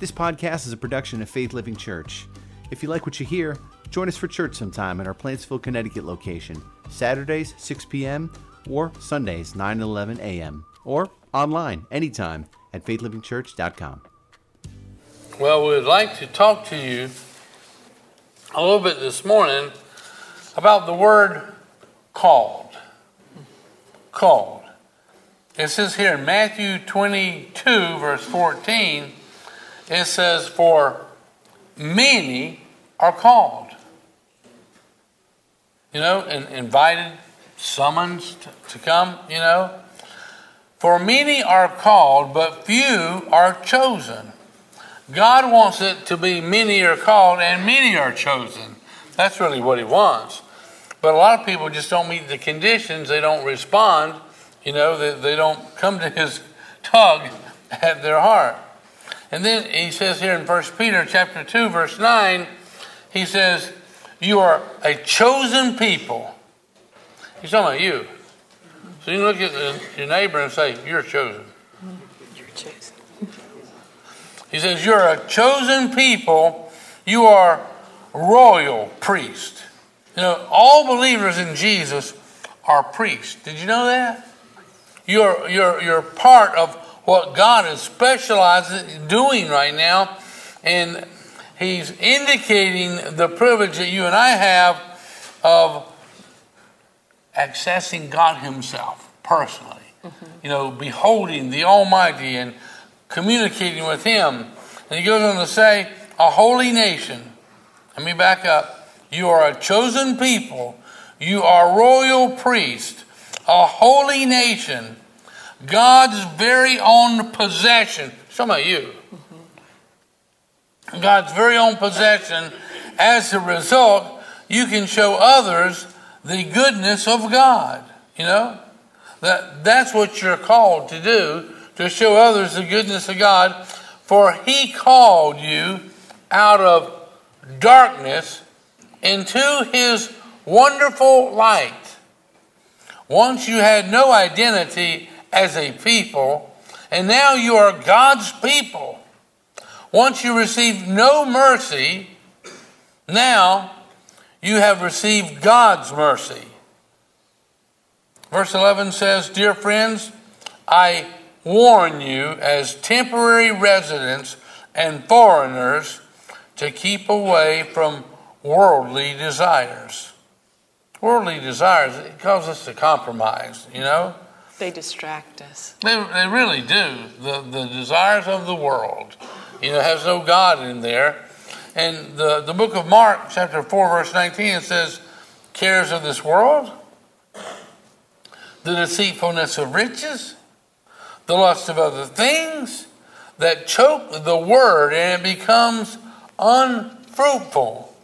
This podcast is a production of Faith Living Church. If you like what you hear, join us for church sometime at our Plantsville, Connecticut location, Saturdays 6 p.m. or Sundays 9 and 11 a.m. or online anytime at faithlivingchurch.com. Well, we'd like to talk to you a little bit this morning about the word called. Called. It says here in Matthew 22, verse 14, it says, For many are called. You know, and invited, summoned to, come, you know. For many are called, but few are chosen. God wants it to be many are called and many are chosen. That's really what He wants. But a lot of people just don't meet the conditions. They don't respond. You know, they, they don't come to His tug at their heart. And then He says here in 1 Peter chapter 2, verse 9, He says, You are a chosen people. He's talking about you. So you can look at the, your neighbor and say, You're chosen. You're chosen. He says, You're a chosen people. You are royal priest. You know, all believers in Jesus are priests. Did you know that? You're, you're, you're part of what God is specializing doing right now. And He's indicating the privilege that you and I have of accessing God Himself personally. Mm-hmm. You know, beholding the Almighty and communicating with Him. And He goes on to say, a holy nation. Let me back up. You are a chosen people. You are royal priest, a holy nation, God's very own possession. Some of you. God's very own possession. As a result, you can show others the goodness of God. You know? That, that's what you're called to do, to show others the goodness of God. For he called you out of darkness into his wonderful light. Once you had no identity as a people, and now you are God's people. Once you received no mercy, now you have received God's mercy. Verse 11 says, Dear friends, I warn you as temporary residents and foreigners to keep away from worldly desires. Worldly desires, it causes us to compromise, you know? They distract us. They, they really do. The, the desires of the world, you know, has no God in there. And the, the book of Mark, chapter 4, verse 19, it says, cares of this world, the deceitfulness of riches, the lust of other things that choke the word and it becomes unfruitful.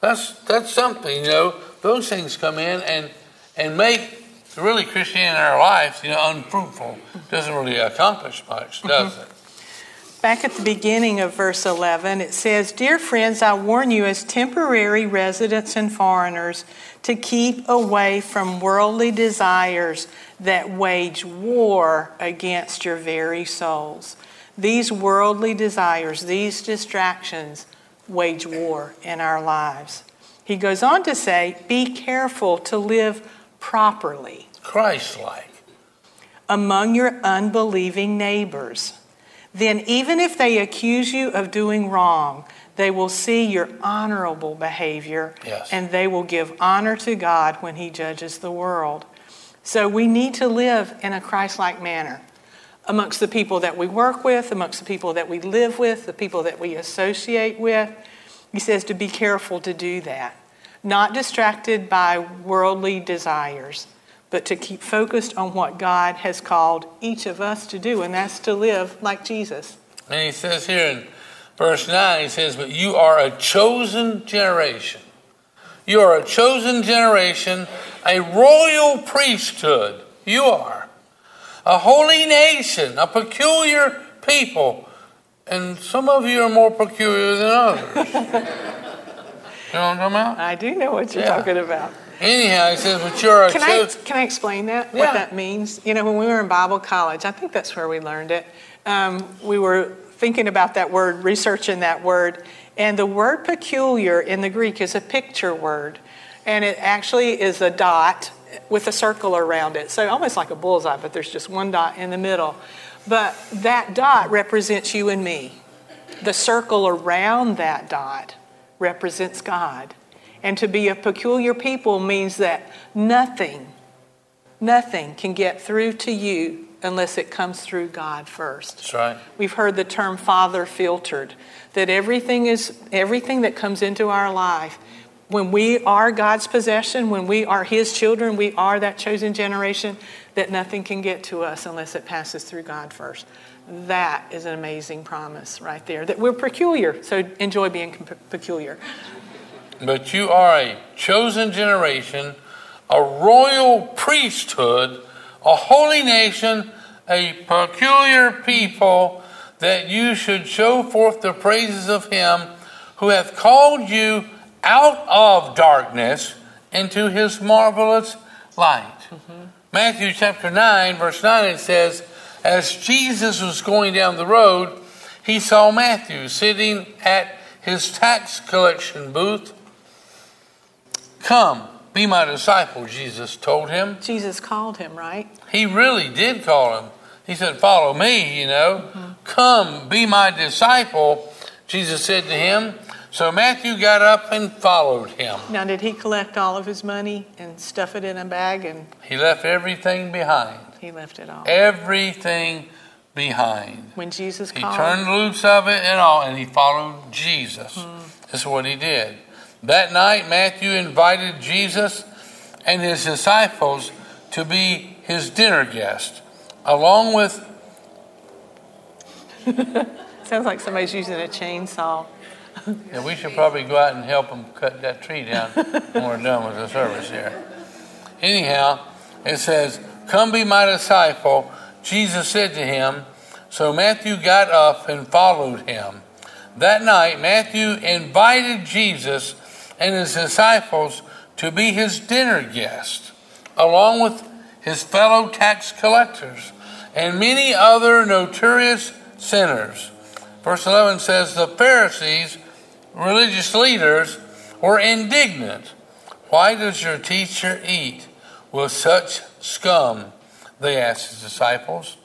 That's that's something, you know. Those things come in and and make really Christianity in our lives, you know, unfruitful. Doesn't really accomplish much, does mm-hmm. it? Back at the beginning of verse 11, it says, Dear friends, I warn you as temporary residents and foreigners to keep away from worldly desires that wage war against your very souls. These worldly desires, these distractions, wage war in our lives. He goes on to say, Be careful to live properly. Christ like. Among your unbelieving neighbors. Then, even if they accuse you of doing wrong, they will see your honorable behavior yes. and they will give honor to God when He judges the world. So, we need to live in a Christ like manner amongst the people that we work with, amongst the people that we live with, the people that we associate with. He says to be careful to do that, not distracted by worldly desires, but to keep focused on what God has called each of us to do, and that's to live like Jesus. And he says here in verse 9, he says, But you are a chosen generation. You are a chosen generation, a royal priesthood. You are a holy nation, a peculiar people. And some of you are more peculiar than others. you know what I'm talking about? I do know what you're yeah. talking about. Anyhow, he says, but you're a can I, can I explain that? Yeah. What that means? You know, when we were in Bible college, I think that's where we learned it. Um, we were thinking about that word, researching that word, and the word peculiar in the Greek is a picture word, and it actually is a dot with a circle around it. So almost like a bullseye, but there's just one dot in the middle. But that dot represents you and me. The circle around that dot represents God. And to be a peculiar people means that nothing, nothing can get through to you unless it comes through God first. That's right. We've heard the term father filtered, that everything is everything that comes into our life when we are God's possession, when we are His children, we are that chosen generation, that nothing can get to us unless it passes through God first. That is an amazing promise right there. That we're peculiar, so enjoy being peculiar. But you are a chosen generation, a royal priesthood, a holy nation, a peculiar people, that you should show forth the praises of Him who hath called you out of darkness into his marvelous light. Mm-hmm. Matthew chapter 9, verse 9, it says, As Jesus was going down the road, he saw Matthew sitting at his tax collection booth. Come, be my disciple, Jesus told him. Jesus called him, right? He really did call him. He said, Follow me, you know. Mm-hmm. Come, be my disciple. Jesus said to him, so Matthew got up and followed him. Now, did he collect all of his money and stuff it in a bag? And he left everything behind. He left it all. Everything behind. When Jesus called he called, turned loose of it and all, and he followed Jesus. This is what he did. That night, Matthew invited Jesus and his disciples to be his dinner guest, along with. Sounds like somebody's using a chainsaw. Yeah, we should probably go out and help them cut that tree down when we're done with the service here. Anyhow, it says, Come be my disciple. Jesus said to him, So Matthew got up and followed him. That night, Matthew invited Jesus and his disciples to be his dinner guest, along with his fellow tax collectors and many other notorious sinners. Verse 11 says, The Pharisees religious leaders were indignant. Why does your teacher eat with such scum? They asked his disciples.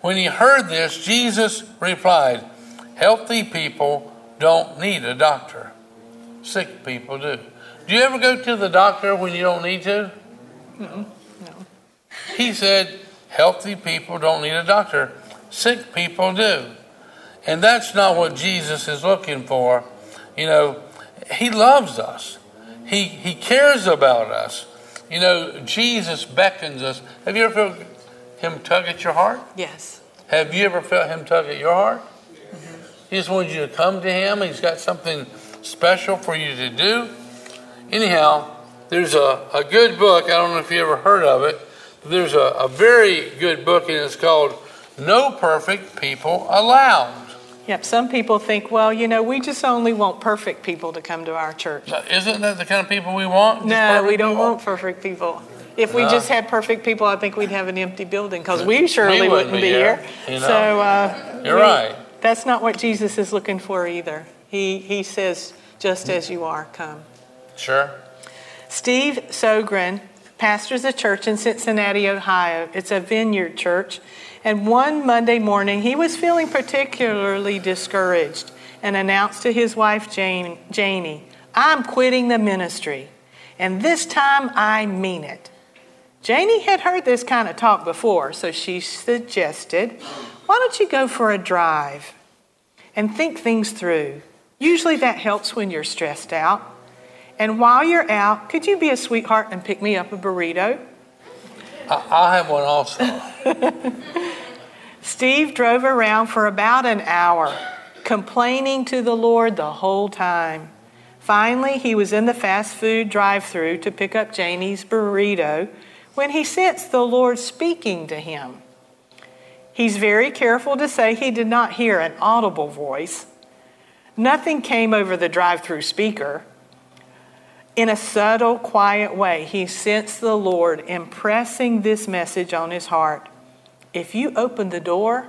When he heard this, Jesus replied, Healthy people don't need a doctor, sick people do. Do you ever go to the doctor when you don't need to? Mm-mm. No. He said, Healthy people don't need a doctor, sick people do. And that's not what Jesus is looking for you know, He loves us. He, he cares about us. You know, Jesus beckons us. Have you ever felt Him tug at your heart? Yes. Have you ever felt Him tug at your heart? Mm-hmm. He just wants you to come to Him. He's got something special for you to do. Anyhow, there's a, a good book. I don't know if you ever heard of it. there's a, a very good book, and it's called No Perfect People Allowed. Yep, some people think, well, you know, we just only want perfect people to come to our church. Isn't that the kind of people we want? no, we don't people? want perfect people. If we just had perfect people, I think we'd have an empty building because we surely we wouldn't, wouldn't, be here. here. You know? So uh, you're we, right. That's not what Jesus is looking for either. He he says, "Just as you are, come." Sure. Steve Sjogren pastors a church in Cincinnati, Ohio. It's a vineyard church. And one Monday morning, he was feeling particularly discouraged and announced to his wife, Jane, Janie, I'm quitting the ministry. And this time I mean it. Janie had heard this kind of talk before, so she suggested, Why don't you go for a drive and think things through? Usually that helps when you're stressed out. And while you're out, could you be a sweetheart and pick me up a burrito? I'll have one also. Steve drove around for about an hour, complaining to the Lord the whole time. Finally, he was in the fast food drive through to pick up Janie's burrito when he sensed the Lord speaking to him. He's very careful to say he did not hear an audible voice. Nothing came over the drive through speaker. In a subtle, quiet way, he sensed the Lord impressing this message on his heart If you open the door,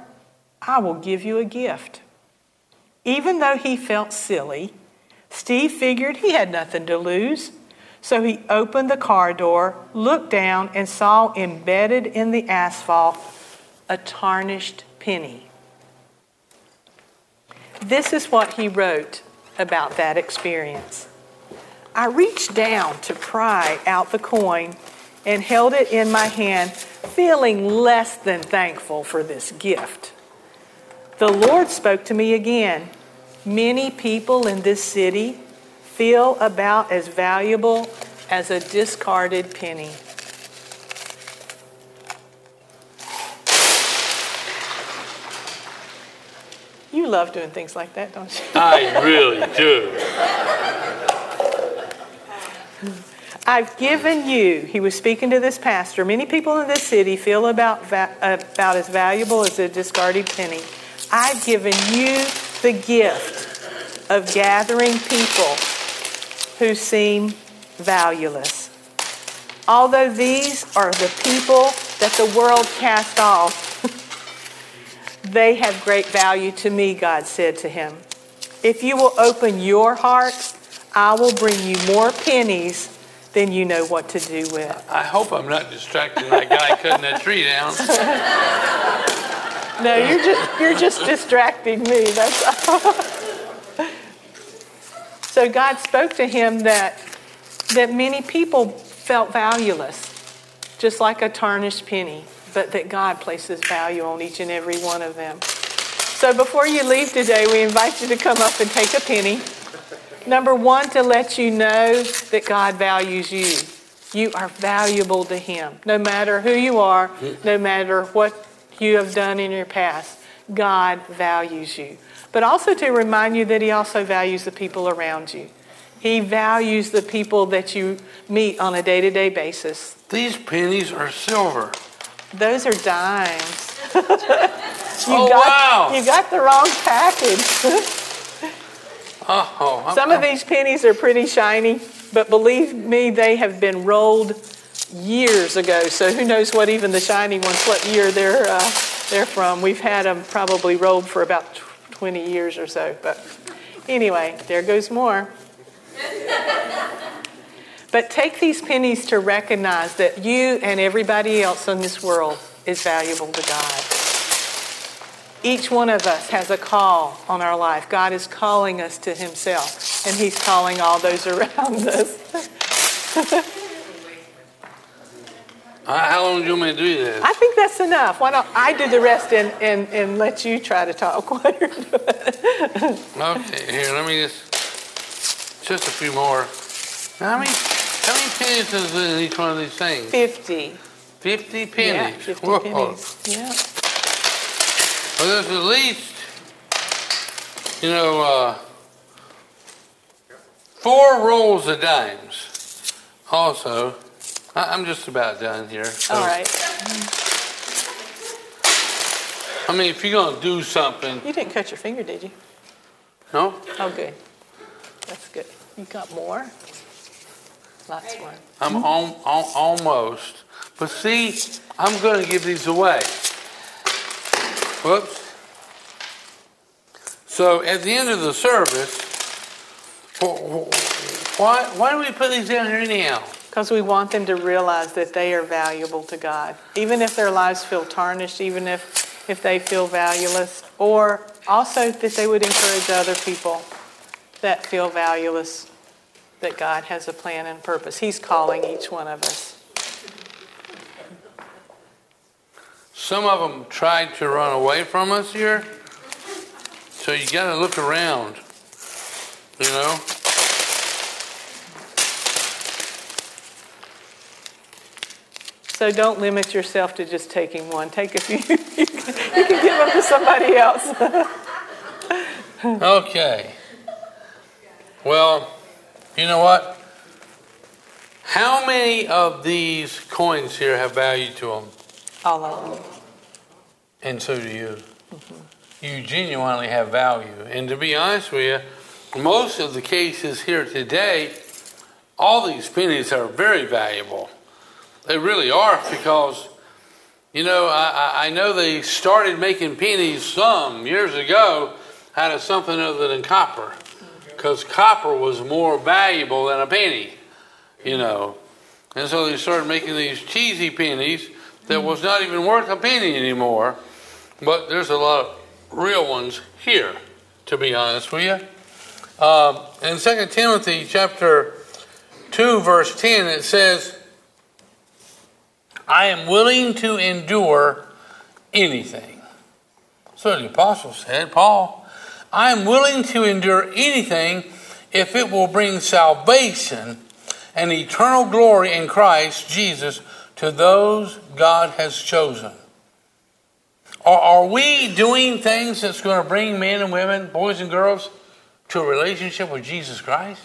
I will give you a gift. Even though he felt silly, Steve figured he had nothing to lose. So he opened the car door, looked down, and saw embedded in the asphalt a tarnished penny. This is what he wrote about that experience. I reached down to pry out the coin and held it in my hand, feeling less than thankful for this gift. The Lord spoke to me again. Many people in this city feel about as valuable as a discarded penny. You love doing things like that, don't you? I really do. I've given you, he was speaking to this pastor, many people in this city feel about, about as valuable as a discarded penny. I've given you the gift of gathering people who seem valueless. Although these are the people that the world cast off, they have great value to me, God said to him. If you will open your heart, I will bring you more pennies than you know what to do with. I hope I'm not distracting that guy cutting that tree down. no, you're just you're just distracting me. That's all. so God spoke to him that that many people felt valueless, just like a tarnished penny, but that God places value on each and every one of them. So before you leave today, we invite you to come up and take a penny. Number one, to let you know that God values you. You are valuable to Him. No matter who you are, no matter what you have done in your past, God values you. But also to remind you that He also values the people around you. He values the people that you meet on a day to day basis. These pennies are silver. Those are dimes. you oh, got, wow. You got the wrong package. Oh, Some of these pennies are pretty shiny, but believe me, they have been rolled years ago. So who knows what even the shiny ones, what year they're uh, they're from? We've had them probably rolled for about 20 years or so. But anyway, there goes more. But take these pennies to recognize that you and everybody else in this world is valuable to God. Each one of us has a call on our life. God is calling us to Himself, and He's calling all those around us. how long do you want me to do this? I think that's enough. Why don't I do the rest and, and, and let you try to talk while you're doing it? okay, here, let me just, just a few more. How many, how many pennies is in each one of these things? 50. 50 pennies? Yeah, 50 Whoa. pennies. Yeah. Well, there's at least, you know, uh, four rolls of dimes. Also, I, am just about done here. So. All right. I mean, if you're going to do something. You didn't cut your finger, did you? No. Oh, good. That's good. You got more? Lots more. I'm on, on, almost. But see, I'm going to give these away. Whoops. So at the end of the service, why, why do we put these down here anyhow? Because we want them to realize that they are valuable to God. Even if their lives feel tarnished, even if, if they feel valueless, or also that they would encourage other people that feel valueless that God has a plan and purpose. He's calling each one of us. Some of them tried to run away from us here. So you got to look around, you know? So don't limit yourself to just taking one. Take a few. you, can, give them to somebody else. okay. Well, you know what? How many of these coins here have value to them? All of them. And so do you. Mm-hmm. You genuinely have value. And to be honest with you, most of the cases here today, all these pennies are very valuable. They really are because, you know, I, I know they started making pennies some years ago, out of something other than copper. Because copper was more valuable than a penny, you know. And so they started making these cheesy pennies that was not even worth a penny anymore. But there's a lot of real ones here, to be honest with you. Um, in 2 Timothy chapter 2, verse 10, it says, I am willing to endure anything. So the apostle said, Paul, I am willing to endure anything if it will bring salvation and eternal glory in Christ Jesus to those God has chosen. Are, are we doing things that's going to bring men and women, boys and girls, to a relationship with Jesus Christ?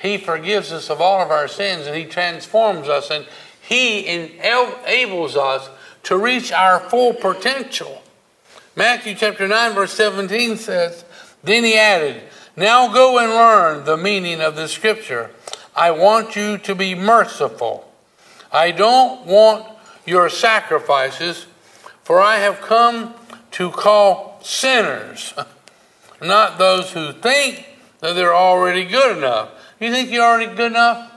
He forgives us of all of our sins and He transforms us and He enables us to reach our full potential. Matthew chapter 9, verse 17 says, Then He added, Now go and learn the meaning of the scripture. I want you to be merciful. I don't want your sacrifices, for I have come to call sinners, not those who think that they're already good enough. You think you're already good enough?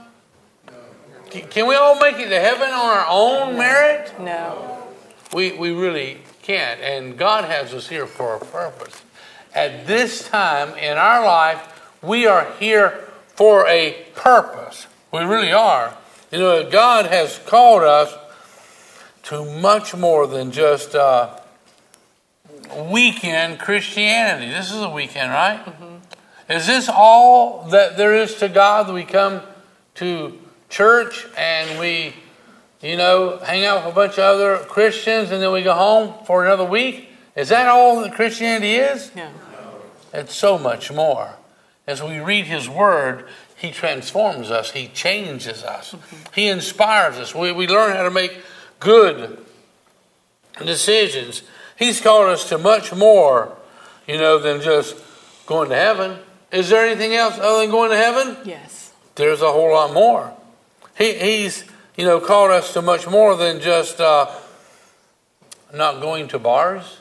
Can we all make it to heaven on our own merit? No. We, we really can't. And God has us here for a purpose. At this time in our life, we are here for a purpose. We really are. You know, God has called us to much more than just uh, weekend Christianity. This is a weekend, right? Mm-hmm. Is this all that there is to God that we come to church and we, you know, hang out with a bunch of other Christians and then we go home for another week? Is that all that Christianity is? No. It's so much more. As we read His Word, He transforms us, He changes us, mm-hmm. He inspires us. We, we learn how to make good decisions. He's called us to much more, you know, than just going to heaven. Is there anything else other than going to heaven? Yes. There's a whole lot more. He, he's, you know, called us to much more than just uh, not going to bars,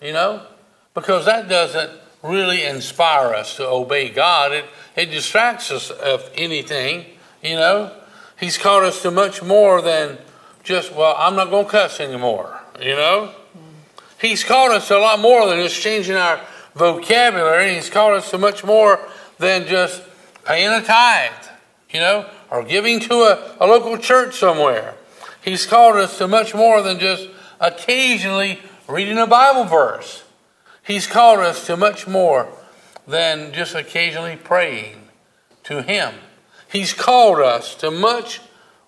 you know, because that doesn't really inspire us to obey God. It, it distracts us of anything, you know. He's called us to much more than just, well, I'm not going to cuss anymore, you know. He's called us to a lot more than just changing our vocabulary. He's called us to much more than just paying a tithe, you know, or giving to a, a local church somewhere. He's called us to much more than just occasionally reading a Bible verse. He's called us to much more than just occasionally praying to Him. He's called us to much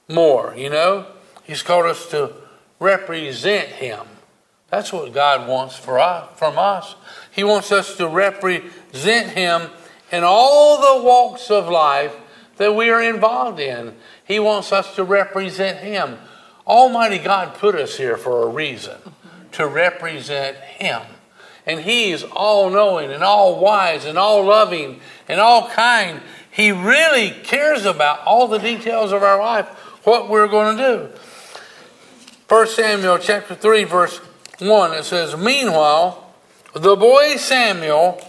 more, you know. He's called us to represent Him. That's what God wants for us, from us. He wants us to represent Him in all the walks of life that we are involved in. He wants us to represent Him. Almighty God put us here for a reason to represent Him. And He's all knowing and all wise and all loving and all kind. He really cares about all the details of our life, what we're going to do. 1 Samuel chapter 3, verse 1, it says, Meanwhile, the boy Samuel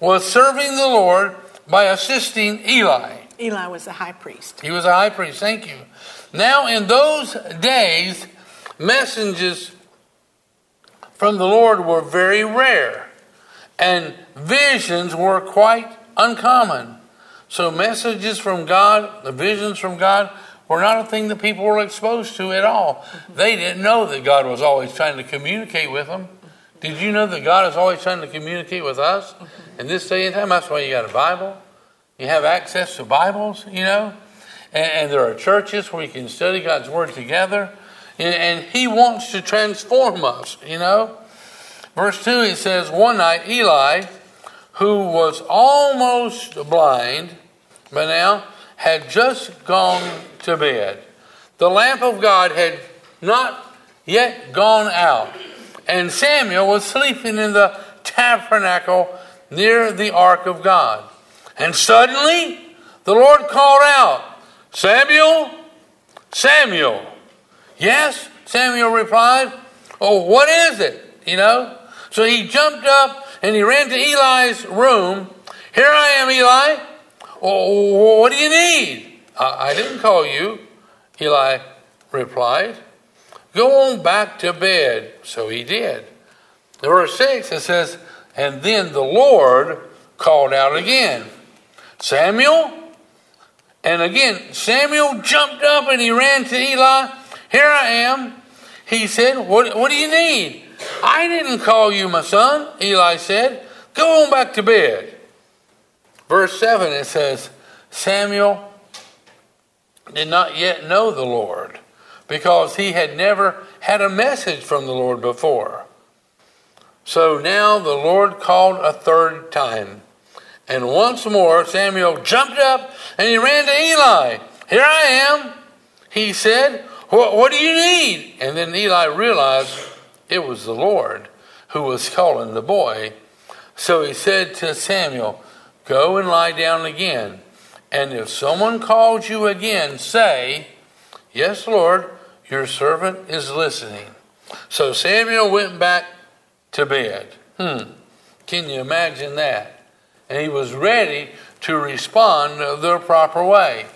was serving the Lord by assisting Eli. Eli was the high priest. He was a high priest, thank you. Now, in those days, messages from the Lord were very rare, and visions were quite uncommon. So, messages from God, the visions from God, were not a thing that people were exposed to at all. They didn't know that God was always trying to communicate with them. Did you know that God is always trying to communicate with us in this day and time? That's why you got a Bible. You have access to Bibles, you know, and, and there are churches where you can study God's Word together. And, and He wants to transform us, you know. Verse 2, it says, One night Eli, who was almost blind, but now had just gone to bed. The lamp of God had not yet gone out and Samuel was sleeping in the tabernacle near the ark of God. And suddenly the Lord called out, Samuel, Samuel. Yes, Samuel replied. Oh, what is it? You know? So he jumped up and he ran to Eli's room. Here I am, Eli. Oh, what do you need? I, I didn't call you, Eli replied. Go on back to bed. So he did. Verse 6, it says, And then the Lord called out again, Samuel? And again, Samuel jumped up and he ran to Eli. Here I am. He said, What, what do you need? I didn't call you, my son, Eli said. Go on back to bed. Verse 7, it says, Samuel did not yet know the Lord because he had never had a message from the Lord before. So now the Lord called a third time. And once more Samuel jumped up and he ran to Eli. Here I am, he said. What, what do you need? And then Eli realized it was the Lord who was calling the boy. So he said to Samuel, Go and lie down again. And if someone calls you again, say, Yes, Lord, your servant is listening. So Samuel went back to bed. Hmm. Can you imagine that? And he was ready to respond the proper way.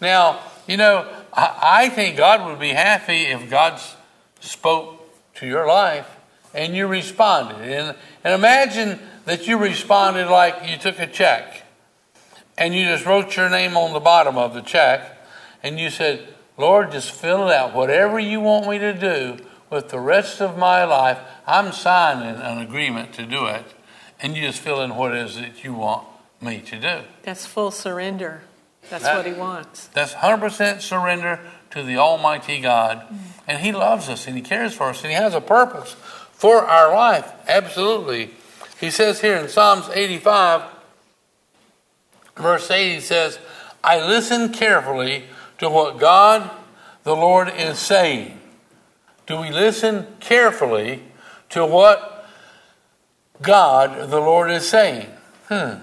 Now, you know, I think God would be happy if God spoke to your life and you responded. And, and imagine that you responded like you took a check and you just wrote your name on the bottom of the check and you said, Lord, just fill it out. Whatever you want me to do with the rest of my life, I'm signing an agreement to do it. And you just fill in what it is that you want me to do. That's full surrender. That's that, what he wants. That's 100% surrender to the Almighty God. Mm. And he loves us and he cares for us and he has a purpose for our life. Absolutely. He says here in Psalms 85, verse 8, he says, I listen carefully to what God the Lord is saying? Do we listen carefully to what God the Lord is saying? Hmm.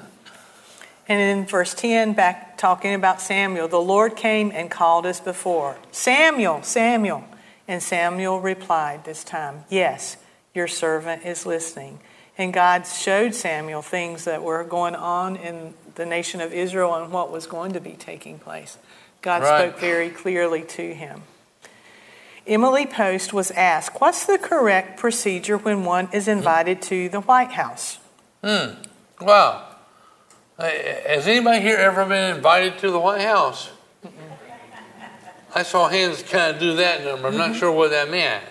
And in verse 10, back talking about Samuel, the Lord came and called us before. Samuel, Samuel. And Samuel replied this time, Yes, your servant is listening. And God showed Samuel things that were going on in the nation of Israel and what was going to be taking place. God right. spoke very clearly to him. Emily Post was asked, What's the correct procedure when one is invited to the White House? Hmm. Wow. Uh, has anybody here ever been invited to the White House? Mm-mm. I saw hands kind of do that number. I'm not mm-hmm. sure what that meant.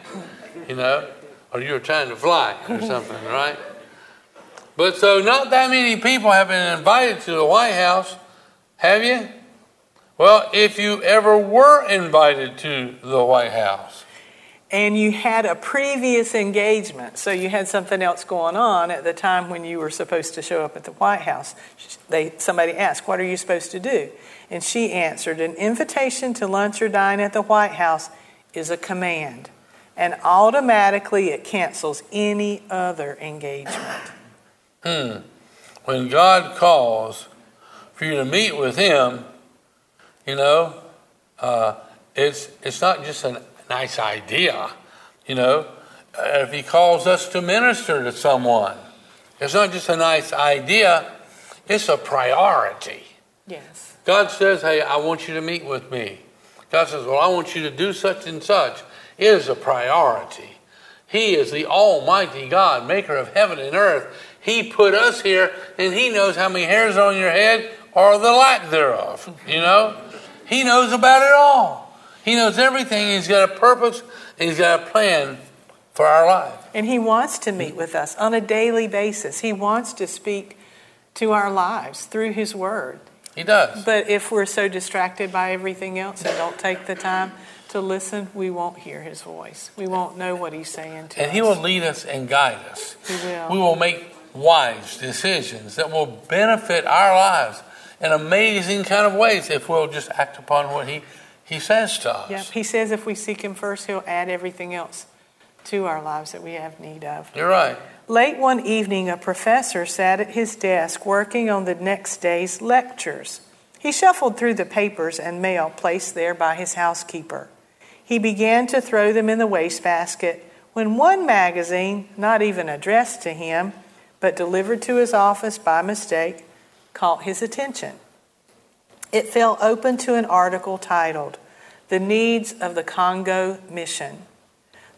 You know, or you were trying to fly or mm-hmm. something, right? But so not that many people have been invited to the White House, have you? Well, if you ever were invited to the White House, and you had a previous engagement, so you had something else going on at the time when you were supposed to show up at the White House. They, somebody asked, What are you supposed to do? And she answered, An invitation to lunch or dine at the White House is a command, and automatically it cancels any other engagement. Hmm. When God calls for you to meet with Him, you know, uh, it's it's not just a nice idea. You know, uh, if He calls us to minister to someone, it's not just a nice idea; it's a priority. Yes. God says, "Hey, I want you to meet with me." God says, "Well, I want you to do such and such." It is a priority. He is the Almighty God, maker of heaven and earth. He put us here, and He knows how many hairs on your head or the lack thereof. You know? He knows about it all. He knows everything. He's got a purpose he's got a plan for our life. And he wants to meet with us on a daily basis. He wants to speak to our lives through his word. He does. But if we're so distracted by everything else and don't take the time to listen, we won't hear his voice. We won't know what he's saying to and us. And he will lead us and guide us. He will. We will make wise decisions that will benefit our lives in amazing kind of ways if we'll just act upon what he, he says to us. Yep. He says if we seek him first, he'll add everything else to our lives that we have need of. You're right. Late one evening, a professor sat at his desk working on the next day's lectures. He shuffled through the papers and mail placed there by his housekeeper. He began to throw them in the wastebasket when one magazine, not even addressed to him, but delivered to his office by mistake, caught his attention. It fell open to an article titled, The Needs of the Congo Mission.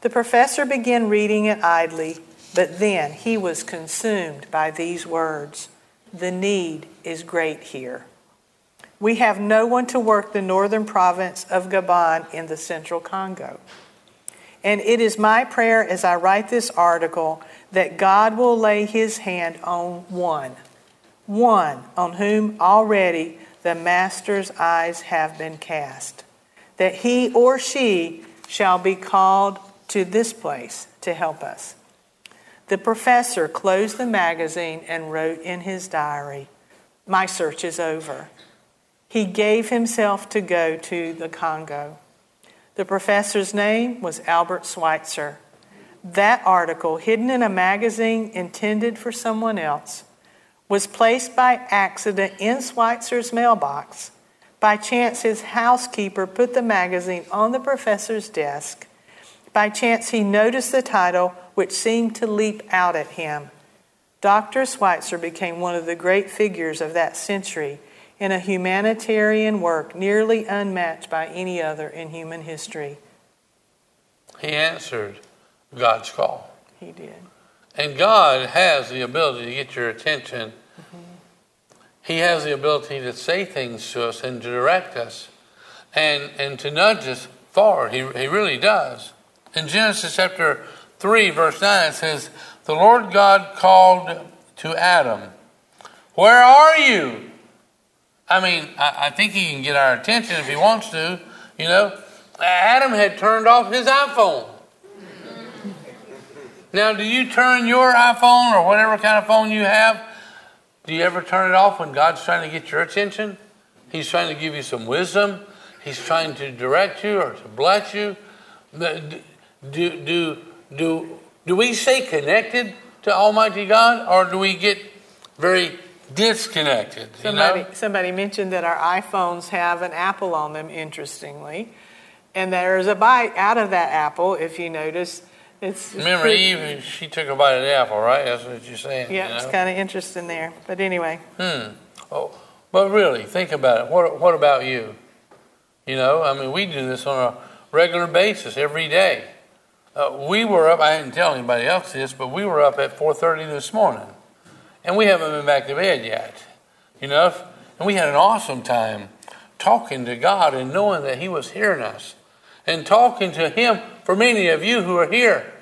The professor began reading it idly, but then he was consumed by these words The need is great here. We have no one to work the northern province of Gabon in the central Congo. And it is my prayer as I write this article that God will lay his hand on one, one on whom already the Master's eyes have been cast, that he or she shall be called to this place to help us. The professor closed the magazine and wrote in his diary, My search is over. He gave himself to go to the Congo. The professor's name was Albert Schweitzer. That article, hidden in a magazine intended for someone else, was placed by accident in Schweitzer's mailbox. By chance, his housekeeper put the magazine on the professor's desk. By chance, he noticed the title, which seemed to leap out at him. Dr. Schweitzer became one of the great figures of that century in a humanitarian work nearly unmatched by any other in human history. He answered God's call. He did. And God has the ability to get your attention he has the ability to say things to us and to direct us and, and to nudge us forward. He, he really does. In Genesis chapter 3, verse 9, it says, The Lord God called to Adam, Where are you? I mean, I, I think he can get our attention if he wants to. You know, Adam had turned off his iPhone. Now, do you turn your iPhone or whatever kind of phone you have? Do you ever turn it off when God's trying to get your attention? He's trying to give you some wisdom. He's trying to direct you or to bless you. Do, do, do, do we stay connected to Almighty God or do we get very disconnected? Somebody, know? somebody mentioned that our iPhones have an apple on them, interestingly. And there's a bite out of that apple, if you notice. It's, Remember pretty, Eve? She took a bite of the apple, right? That's what you're saying. Yeah, you it's kind of interesting there. But anyway, Hmm. Oh, but really, think about it. What What about you? You know, I mean, we do this on a regular basis every day. Uh, we were up. I didn't tell anybody else this, but we were up at 4:30 this morning, and we haven't been back to bed yet. You know, and we had an awesome time talking to God and knowing that He was hearing us, and talking to Him for many of you who are here,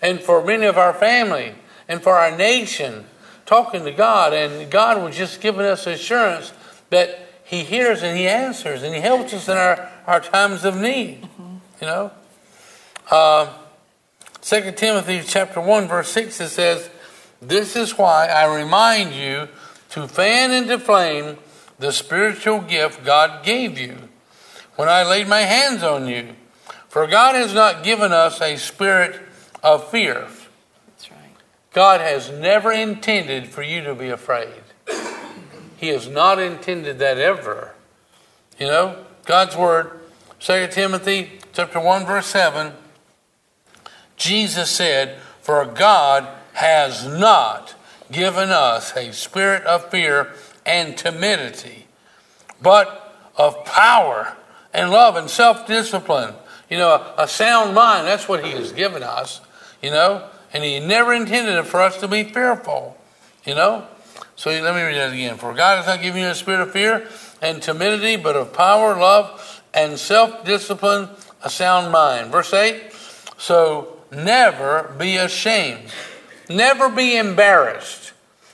and for many of our family, and for our nation, talking to God, and God was just giving us assurance that He hears and He answers, and He helps us in our, our times of need. You know, uh, 2 Timothy chapter 1, verse 6, it says, This is why I remind you to fan into flame the spiritual gift God gave you when I laid my hands on you. For God has not given us a spirit of fear. that's right. God has never intended for you to be afraid. He has not intended that ever. You know, God's word, 2 Timothy chapter 1 verse 7, Jesus said, "For God has not given us a spirit of fear and timidity, but of power and love and self-discipline." You know, a, a sound mind, that's what he has given us, you know? And he never intended it for us to be fearful, you know? So let me read that again. For God has not given you a spirit of fear and timidity, but of power, love, and self discipline, a sound mind. Verse 8 So never be ashamed, never be embarrassed,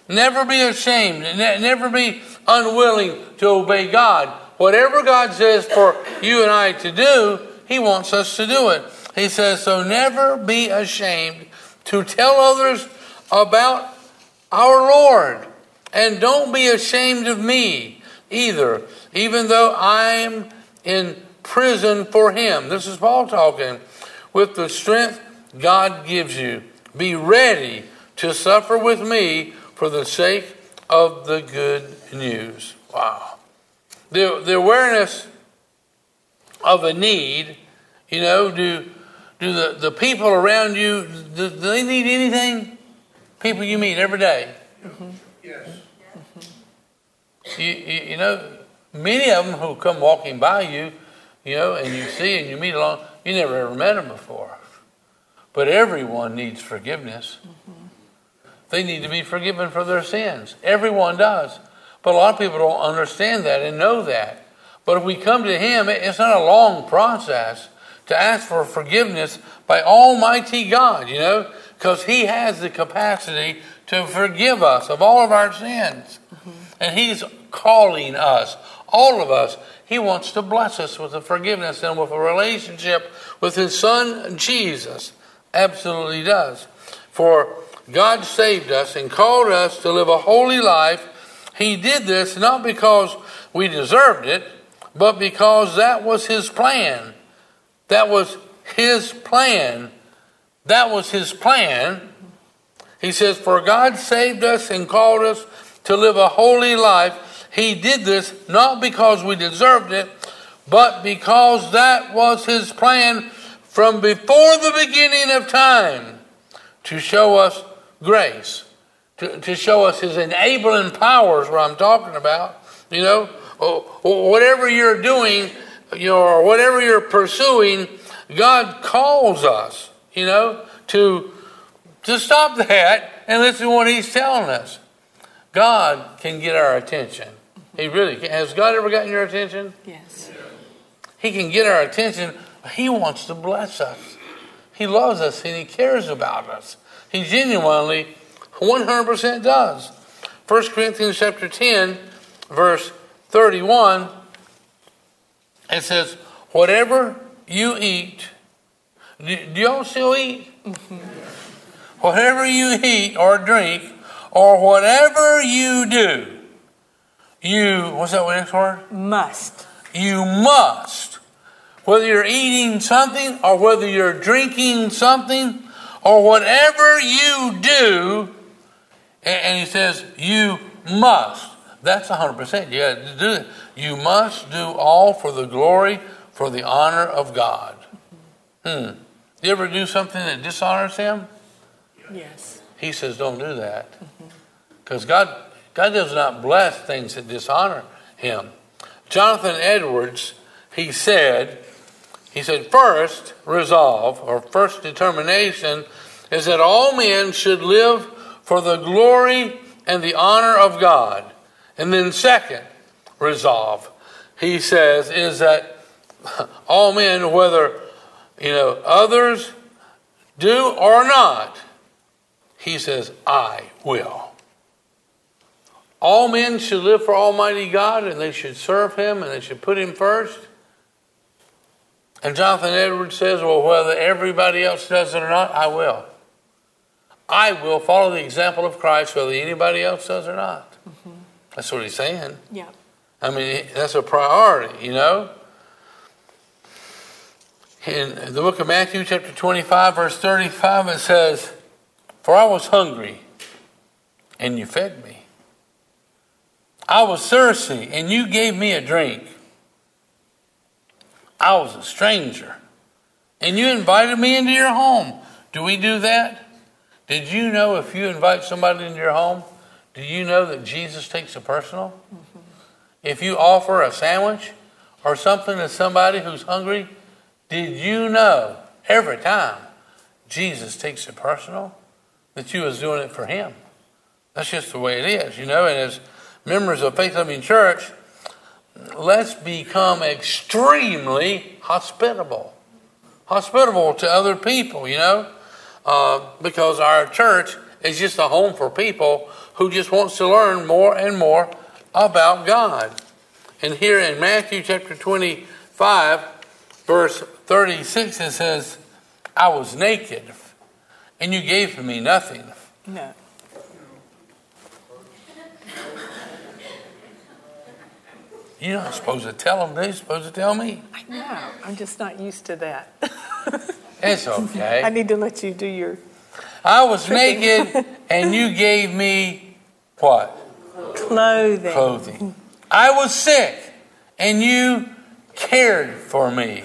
never be ashamed, ne- never be unwilling to obey God. Whatever God says for you and I to do, He wants us to do it. He says, So never be ashamed to tell others about our Lord. And don't be ashamed of me either, even though I'm in prison for him. This is Paul talking. With the strength God gives you, be ready to suffer with me for the sake of the good news. Wow. The, the awareness of a need, you know, do, do the, the people around you, do, do they need anything? People you meet every day. Yes. You, you, you know, many of them who come walking by you, you know, and you see and you meet along, you never ever met them before. But everyone needs forgiveness. Mm-hmm. They need to be forgiven for their sins. Everyone does. But a lot of people don't understand that and know that. But if we come to Him, it's not a long process to ask for forgiveness by Almighty God, you know, because He has the capacity to forgive us of all of our sins. Mm-hmm. And He's calling us, all of us. He wants to bless us with a forgiveness and with a relationship with His Son, Jesus. Absolutely does. For God saved us and called us to live a holy life. He did this not because we deserved it, but because that was His plan. That was His plan. That was His plan. He says, For God saved us and called us to live a holy life. He did this not because we deserved it, but because that was His plan from before the beginning of time to show us grace, to, to show us His enabling powers, what I'm talking about. You know, whatever you're doing, you know, or whatever you're pursuing, God calls us, you know, to, to stop that and listen to what He's telling us. God can get our attention. He really can. Has God ever gotten your attention? Yes. He can get our attention. He wants to bless us. He loves us and He cares about us. He genuinely, 100% does. 1 Corinthians chapter 10, verse 31, it says, Whatever you eat, do, do y'all still eat? Whatever you eat or drink, or whatever you do, you, what's that next word? Must. You must. Whether you're eating something or whether you're drinking something or whatever you do, and he says, you must. That's 100%. You got to do it. You must do all for the glory, for the honor of God. Hmm. You ever do something that dishonors Him? Yes. He says, don't do that. Because God, God does not bless things that dishonor Him. Jonathan Edwards, he said, he said, first resolve, or first determination, is that all men should live for the glory and the honor of God. And then, second resolve, he says, is that all men, whether you know others do or not, he says, I will. All men should live for Almighty God and they should serve Him and they should put Him first. And Jonathan Edwards says, Well, whether everybody else does it or not, I will. I will follow the example of Christ whether anybody else does or not. Mm-hmm. That's what he's saying. Yeah. I mean, that's a priority, you know. In the book of Matthew, chapter 25, verse 35, it says, For I was hungry, and you fed me. I was thirsty, and you gave me a drink. I was a stranger, and you invited me into your home. Do we do that? Did you know if you invite somebody into your home, do you know that Jesus takes it personal? Mm-hmm. If you offer a sandwich or something to somebody who's hungry, did you know every time Jesus takes it personal that you was doing it for him? That's just the way it is, you know. And as members of Faith Living Church, let's become extremely hospitable, hospitable to other people, you know, uh, because our church is just a home for people who just wants to learn more and more about God. And here in Matthew chapter 25, verse 36, it says, I was naked, and you gave me nothing. No. You're not supposed to tell them, they're supposed to tell me. I know. I'm just not used to that. it's okay. I need to let you do your. I was naked, and you gave me what? Clothing. Clothing. I was sick, and you cared for me.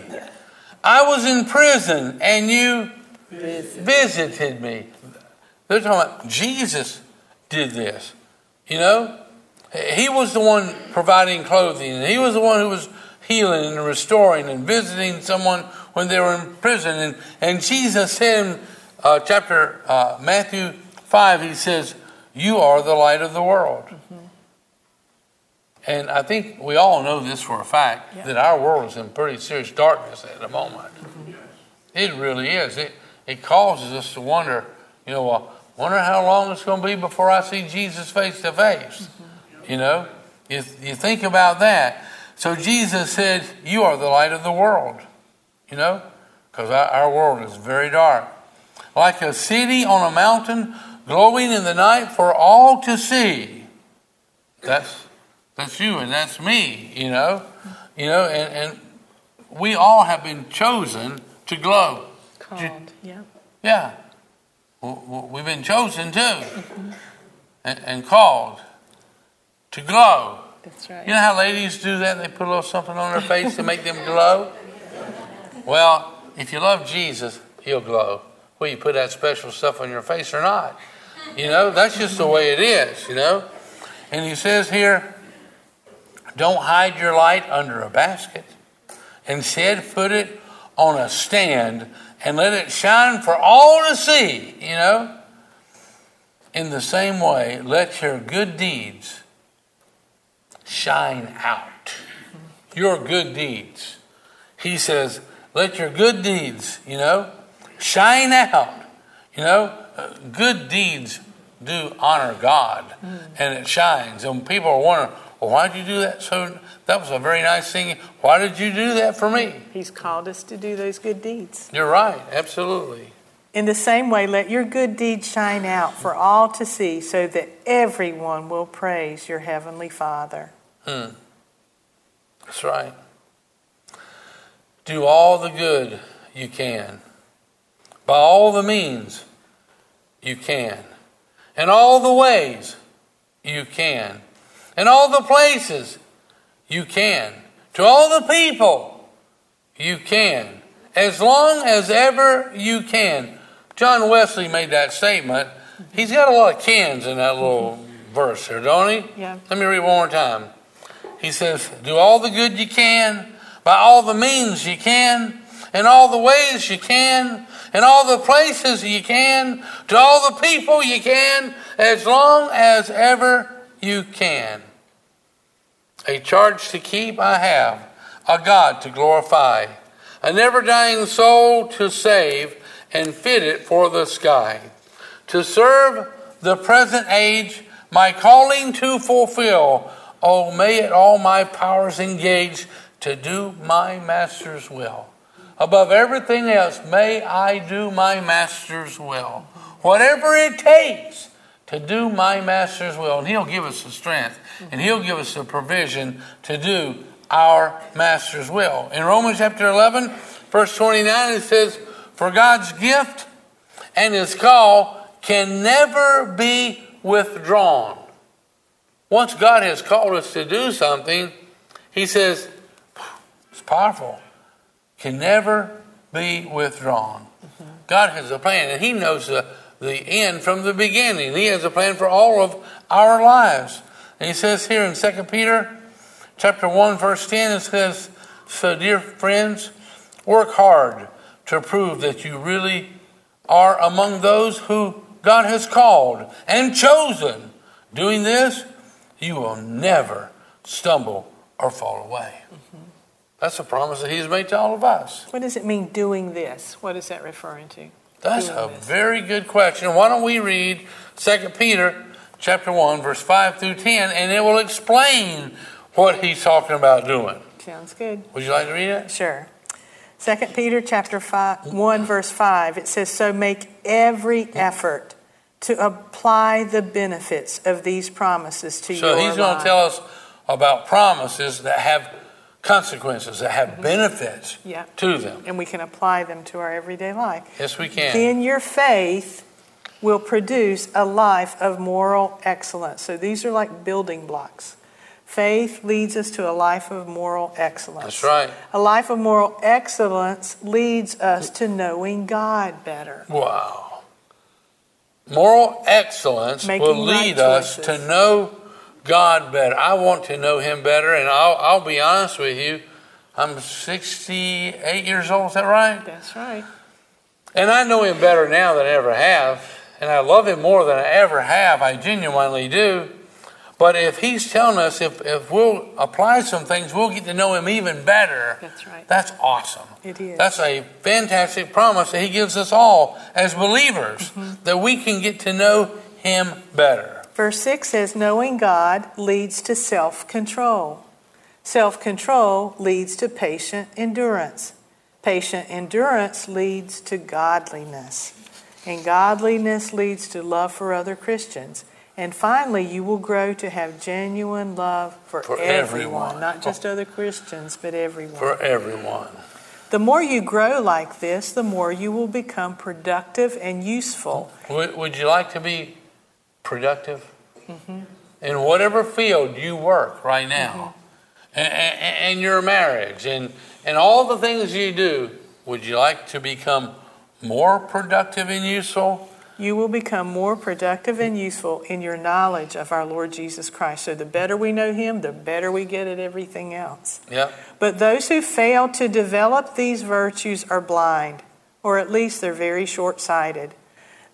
I was in prison, and you visited me. They're talking about Jesus did this. You know? He was the one providing clothing, and he was the one who was healing and restoring and visiting someone when they were in prison. And, and Jesus said in uh, chapter uh, Matthew 5, he says, You are the light of the world. Mm-hmm. And I think we all know this for a fact yeah. that our world is in pretty serious darkness at the moment. Mm-hmm. It really is. It, it causes us to wonder, you know, well, wonder how long it's going to be before I see Jesus face to face. Mm-hmm. You know, you, you think about that. So Jesus said, You are the light of the world, you know, because our, our world is very dark. Like a city on a mountain glowing in the night for all to see. That's that's you and that's me, you know. You know, and, and we all have been chosen to glow. Called, yeah. Yeah. We've been chosen too. Mm-hmm. And, and called to glow. That's right. You know how ladies do that? They put a little something on their face to make them glow? Well, if you love Jesus, he'll glow. Well, you put that special stuff on your face or not. You know, that's just the way it is, you know. And he says here, don't hide your light under a basket. Instead, put it on a stand and let it shine for all to see, you know. In the same way, let your good deeds shine out. Your good deeds. He says, let your good deeds, you know, shine out. You know, uh, good deeds do honor God mm. and it shines. And people are wondering, well, why did you do that? So that was a very nice thing. Why did you do that for me? He's called us to do those good deeds. You're right, absolutely. In the same way, let your good deeds shine out for all to see so that everyone will praise your heavenly Father. Hmm. That's right. Do all the good you can, by all the means you can, in all the ways you can, in all the places you can, to all the people you can, as long as ever you can. John Wesley made that statement. He's got a lot of cans in that little verse here, don't he? Yeah. Let me read one more time. He says, Do all the good you can, by all the means you can, in all the ways you can, in all the places you can, to all the people you can, as long as ever you can. A charge to keep I have, a God to glorify, a never dying soul to save and fit it for the sky, to serve the present age, my calling to fulfill Oh, may it all my powers engage to do my master's will. Above everything else, may I do my master's will. Whatever it takes to do my master's will. And he'll give us the strength and he'll give us the provision to do our master's will. In Romans chapter 11, verse 29, it says, For God's gift and his call can never be withdrawn. Once God has called us to do something, He says, it's powerful, can never be withdrawn. Mm-hmm. God has a plan, and He knows the, the end from the beginning. He has a plan for all of our lives. And He says here in 2 Peter chapter 1, verse 10, it says, So, dear friends, work hard to prove that you really are among those who God has called and chosen. Doing this, you will never stumble or fall away. Mm-hmm. That's a promise that He's made to all of us. What does it mean doing this? What is that referring to? That's doing a this. very good question. Why don't we read 2 Peter chapter 1, verse 5 through 10, and it will explain what he's talking about doing. Sounds good. Would you like to read it? Sure. 2 Peter chapter 5, 1 verse 5 it says so make every effort to apply the benefits of these promises to so your So he's going to tell us about promises that have consequences, that have mm-hmm. benefits yeah. to them. And we can apply them to our everyday life. Yes, we can. Then your faith will produce a life of moral excellence. So these are like building blocks. Faith leads us to a life of moral excellence. That's right. A life of moral excellence leads us to knowing God better. Wow. moral excellence Making will right lead us to know God better. I want to know Him better, and I'll, I'll be honest with you. I'm 68 years old, is that right? That's right. And I know Him better now than I ever have, and I love Him more than I ever have. I genuinely do. But if He's telling us if, if we'll apply some things, we'll get to know Him even better. That's right. That's awesome. It is. That's a fantastic promise that He gives us all as believers Mm-hmm. that we can get to know Him better. Verse 6 says, Knowing God leads to self control. Self control leads to patient endurance. Patient endurance leads to godliness. And godliness leads to love for other Christians. And finally, you will grow to have genuine love for, For everyone, everyone. not just other Christians, but everyone. For everyone. the more you grow like this, the more you will become productive and useful. Would, would you like to be productive? Mm-hmm. In whatever field you work right now, and, and, and your marriage, and, and all the things you do, would you like to become more productive and useful? You will become more productive and useful in your knowledge of our Lord Jesus Christ. So, the better we know Him, the better we get at everything else. Yep. But those who fail to develop these virtues are blind, or at least they're very short sighted.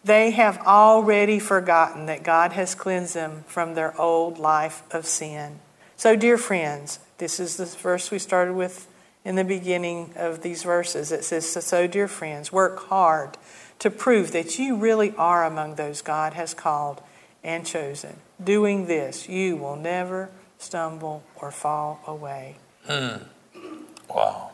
They have already forgotten that God has cleansed them from their old life of sin. So, dear friends, this is the verse we started with in the beginning of these verses. It says, So, dear friends, work hard to prove that you really are among those God has called and chosen. Doing this, you will never stumble or fall away. Hmm. Wow.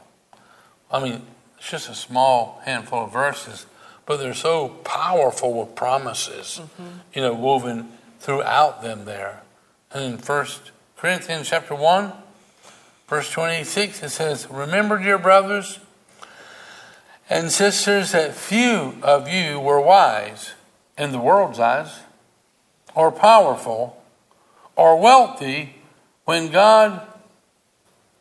I mean, it's just a small handful of verses, but they're so powerful with promises, mm-hmm. you know, woven throughout them there. And in First Corinthians chapter 1, verse 26, it says, Remember, dear brothers and sisters, that few of you were wise in the world's eyes, or powerful, or wealthy when God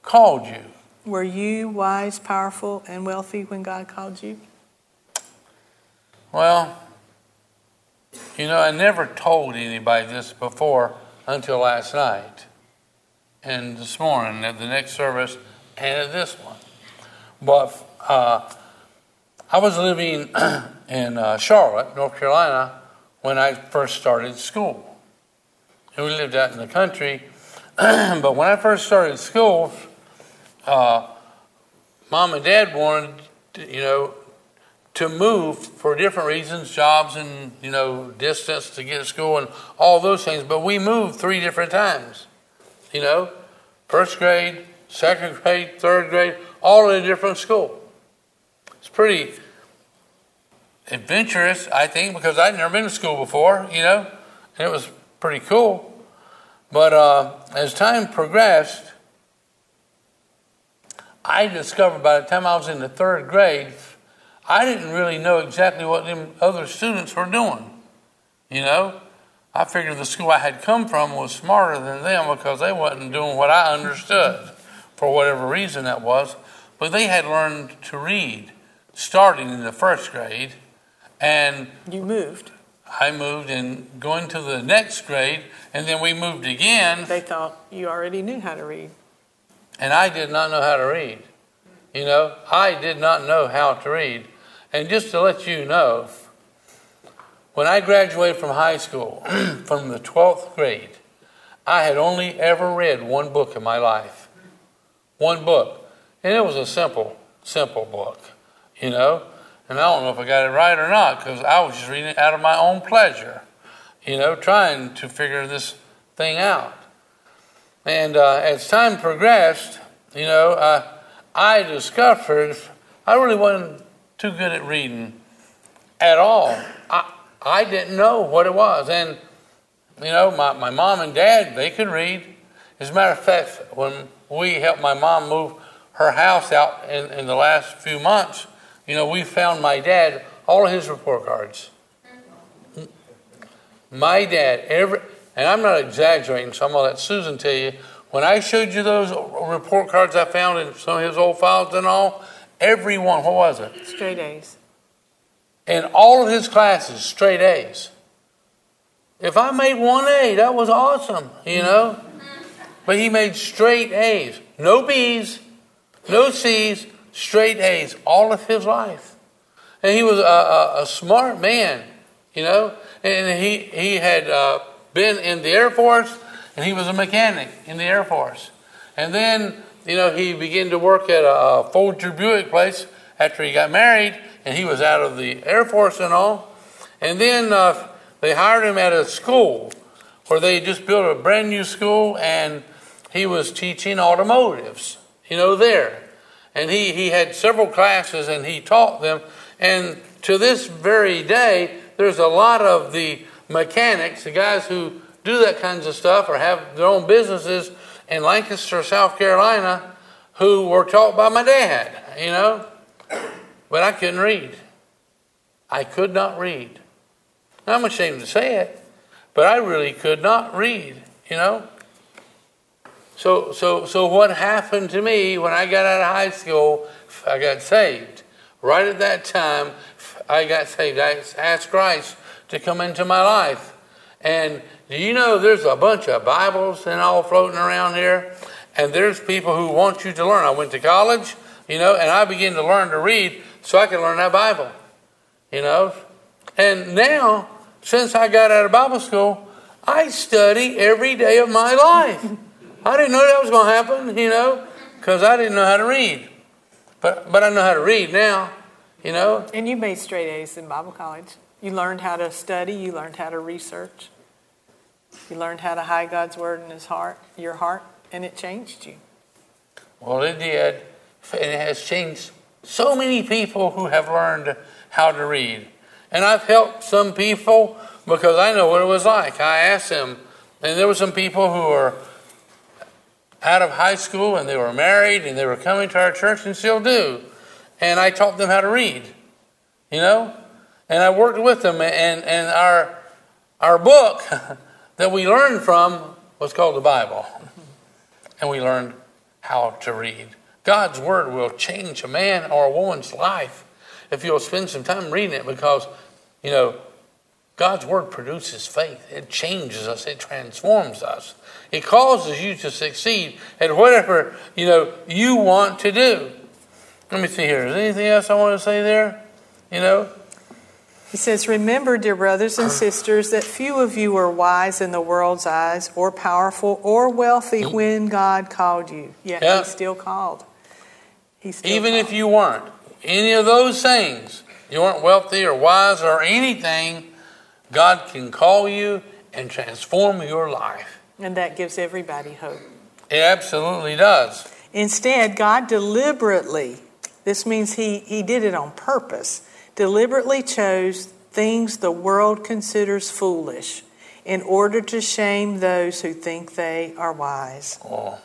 called you. Were you wise, powerful, and wealthy when God called you? Well, you know, I never told anybody this before until last night and this morning at the next service and at this one. But uh, I was living in uh, Charlotte, North Carolina, when I first started school. And we lived out in the country. but when I first started school, uh, mom and dad wanted, you know, to move for different reasons, jobs and you know distance to get to school and all those things. But we moved three different times. You know, first grade, second grade, third grade, all in a different school. It's pretty adventurous, I think, because I'd never been to school before. You know, and it was pretty cool. But uh, as time progressed, I discovered by the time I was in the third grade, I didn't really know exactly what them other students were doing. You know, I figured the school I had come from was smarter than them because they wasn't doing what I understood for whatever reason that was. But they had learned to read starting in the first grade, and You moved. I moved and going to the next grade, and then we moved again. They thought you already knew how to read. and I did not know how to read. You know, I did not know how to read. And just to let you know, when I graduated from high school, from the 12th grade, I had only ever read one book in my life. One book. And it was a simple, simple book, you know. And I don't know if I got it right or not because I was just reading it out of my own pleasure, you know, trying to figure this thing out. And uh, as time progressed, you know, uh, I discovered I really wasn't too good at reading at all. I, I didn't know what it was. And, you know, my, my mom and dad, they could read. As a matter of fact, when we helped my mom move her house out in, in the last few months, you know, we found my dad all of his report cards. My dad, every, and I'm not exaggerating, so I'm going to let Susan tell you. When I showed you those report cards I found in some of his old files and all, every one, what was it? Straight A's. In all of his classes, straight A's. If I made one A, that was awesome, you know? But he made straight A's. No B's, no C's, straight A's all of his life. And he was a, a, a smart man, you know? And he, he had uh, been in the Air Force and he was a mechanic in the Air Force. And then, you know, he began to work at a, Folger Buick place after he got married and he was out of the Air Force and all. And then uh, they hired him at a school where they just built a brand new school and he was teaching automotives, you know, there. And he, he had several classes and he taught them. And to this very day, there's a lot of the mechanics, the guys who do that kinds of stuff or have their own businesses in Lancaster, South Carolina, who were taught by my dad, you know. But I couldn't read. I could not read. I'm ashamed to say it, but I really could not read, you know. So, so, so what happened to me when I got out of high school? I got saved. Right at that time, I got saved. I asked Christ to come into my life. And do you know there's a bunch of Bibles and all floating around here? And there's people who want you to learn. I went to college, you know, and I began to learn to read so I could learn that Bible, you know. And now since I got out of Bible school, I study every day of my life. I didn't know that was going to happen, you know, because I didn't know how to read. But, but I know how to read now, you know. And you made straight A's in Bible college. You learned how to study, you learned how to research, you learned how to hide God's word in his heart, your heart, and it changed you. Well, it did. And it has changed so many people who have learned how to read. And I've helped some people because I know what it was like. I asked them, and there were some people who were out of high school and they were married and they were coming to our church and still do. And I taught them how to read, you know? And I worked with them, and, and our, our book that we learned from what's called the Bible. And we learned how to read. God's Word will change a man or a woman's life if you'll spend some time reading it because, you know, God's Word produces faith. It changes us, it transforms us. It causes you to succeed at whatever, you know, you want to do. Let me see here. Is anything else I want to say there? You know? He says, Remember, dear brothers and sisters, that few of you were wise in the world's eyes, or powerful, or wealthy mm-hmm. when God called you. Yet yeah. He still called. He still Even called. if you weren't any of those things, you weren't wealthy or wise or anything, God can call you and transform your life. And that gives everybody hope. It absolutely does. Instead, God deliberately, this means he, he did it on purpose, deliberately chose things the world considers foolish in order to shame those who think they are wise. Oh,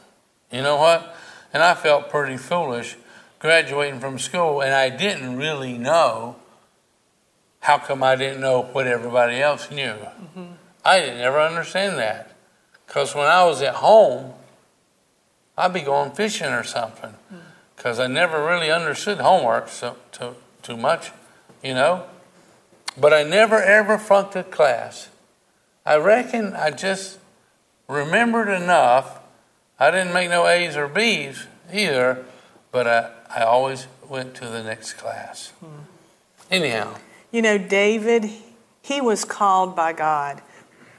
you know what? And I felt pretty foolish graduating from school, and I didn't really know. How come I didn't know what everybody else knew? Mm-hmm. I didn't ever understand that. Because when I was at home, I'd be going fishing or something. Because mm. I never really understood homework so, too, too much, you know. But I never ever flunked a class. I reckon I just remembered enough. I didn't make no A's or B's either, but I, I always went to the next class. Hmm. Anyhow. You know, David, he was called by God,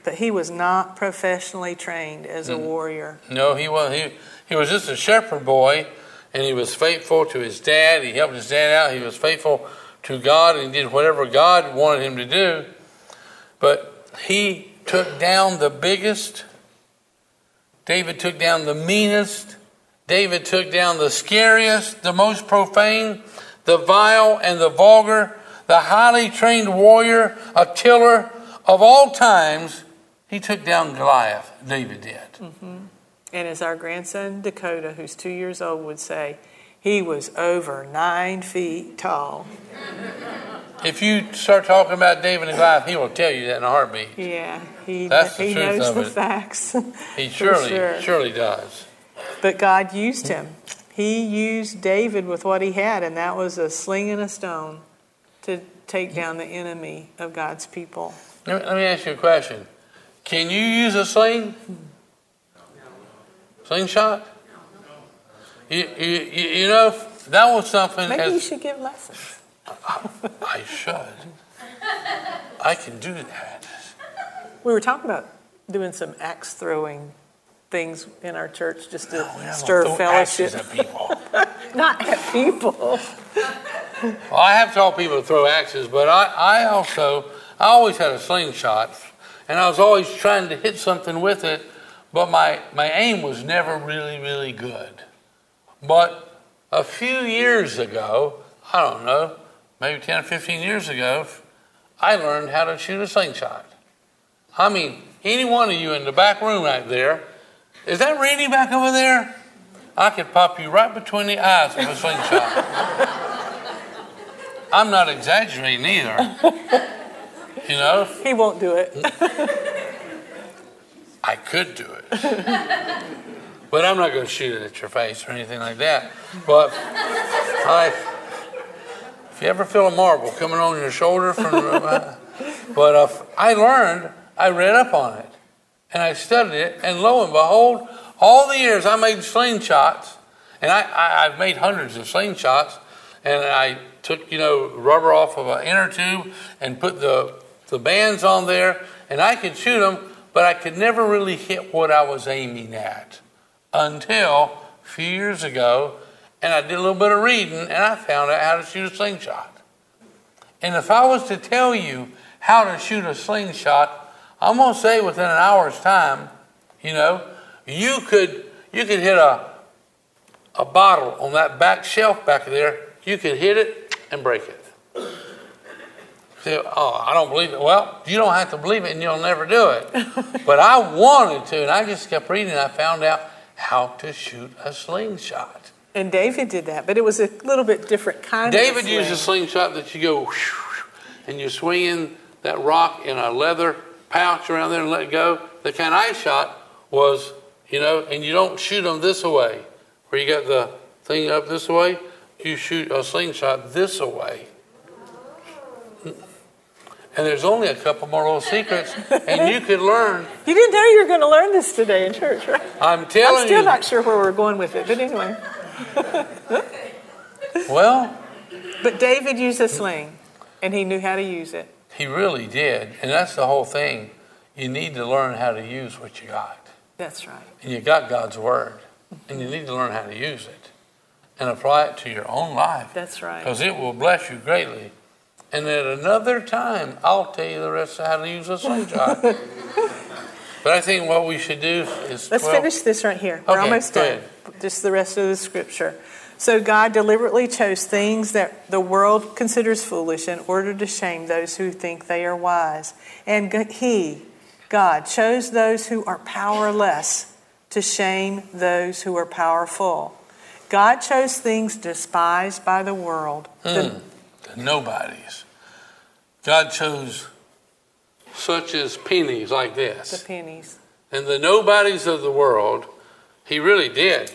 but he was not professionally trained as a warrior. No, he was. He, he was just a shepherd boy, and he was faithful to his dad. He helped his dad out. He was faithful to God, and did whatever God wanted him to do. But he took down the biggest. David took down the meanest. David took down the scariest, the most profane, the vile, and the vulgar, the highly trained warrior, a tiller of all times. He took down Goliath, David did. Mm-hmm. And as our grandson Dakota, who's two years old, would say, he was over nine feet tall. If you start talking about David and Goliath, he will tell you that in a heartbeat. Yeah, he, That's the he truth knows of the it. facts. He surely, sure. surely does. But God used him. He used David with what he had, and that was a sling and a stone to take down the enemy of God's people. Let me, let me ask you a question. Can you use a sling? Hmm. Slingshot? You, you, you know, that was something. Maybe as- you should give lessons. I should. I can do that. We were talking about doing some axe throwing things in our church just to don't stir fellowship. at people. Not at people. Well, I have taught people to throw axes, but I, I also, I always had a slingshot, and I was always trying to hit something with it, but my, my aim was never really, really good. But a few years ago, I don't know, maybe 10 or 15 years ago, I learned how to shoot a slingshot. I mean, any one of you in the back room right there, is that Randy back over there? I could pop you right between the eyes with a slingshot. I'm not exaggerating either. You know, He won't do it. I could do it. But I'm not going to shoot it at your face or anything like that. But I, if you ever feel a marble coming on your shoulder from the, but uh, I learned, I read up on it, and I studied it, and lo and behold, all the years I made slingshots, and I, I, I've made hundreds of slingshots, and I took you know rubber off of an inner tube and put the the bands on there, and I could shoot them, but I could never really hit what I was aiming at until a few years ago, and I did a little bit of reading, and I found out how to shoot a slingshot. And if I was to tell you how to shoot a slingshot, I'm to say within an hour's time, you know, you could you could hit a a bottle on that back shelf back there. You could hit it and break it. Say, oh, I don't believe it. Well, you don't have to believe it, and you'll never do it. but I wanted to, and I just kept reading. And I found out how to shoot a slingshot. And David did that, but it was a little bit different kind David of David used a slingshot that you go, and you're swinging that rock in a leather pouch around there and let go. The kind I shot was, you know, and you don't shoot them this way, where you got the thing up this way. You shoot a slingshot this way. And there's only a couple more little secrets, and you could learn. You didn't know you were going to learn this today in church, right? I'm telling you. I'm still you. not sure where we're going with it, but anyway. Well, But David used a sling, and he knew how to use it. he really did, and that's the whole thing. You need to learn how to use what you got. That's right. and you got God's word, and you need to learn how to use it and apply it to your own life That's right. because it will bless you greatly. And at another time, I'll tell you the rest of how to use a slingshot. but I think what we should do is Let's well, finish this right here. We're Okay, almost done. Just the rest of the scripture. So God deliberately chose things that the world considers foolish in order to shame those who think they are wise. And He, God, chose those who are powerless to shame those who are powerful. God chose things despised by the world. The- hmm. The nobodies. God chose such as pennies like this. the pennies. And the nobodies of the world, He really did.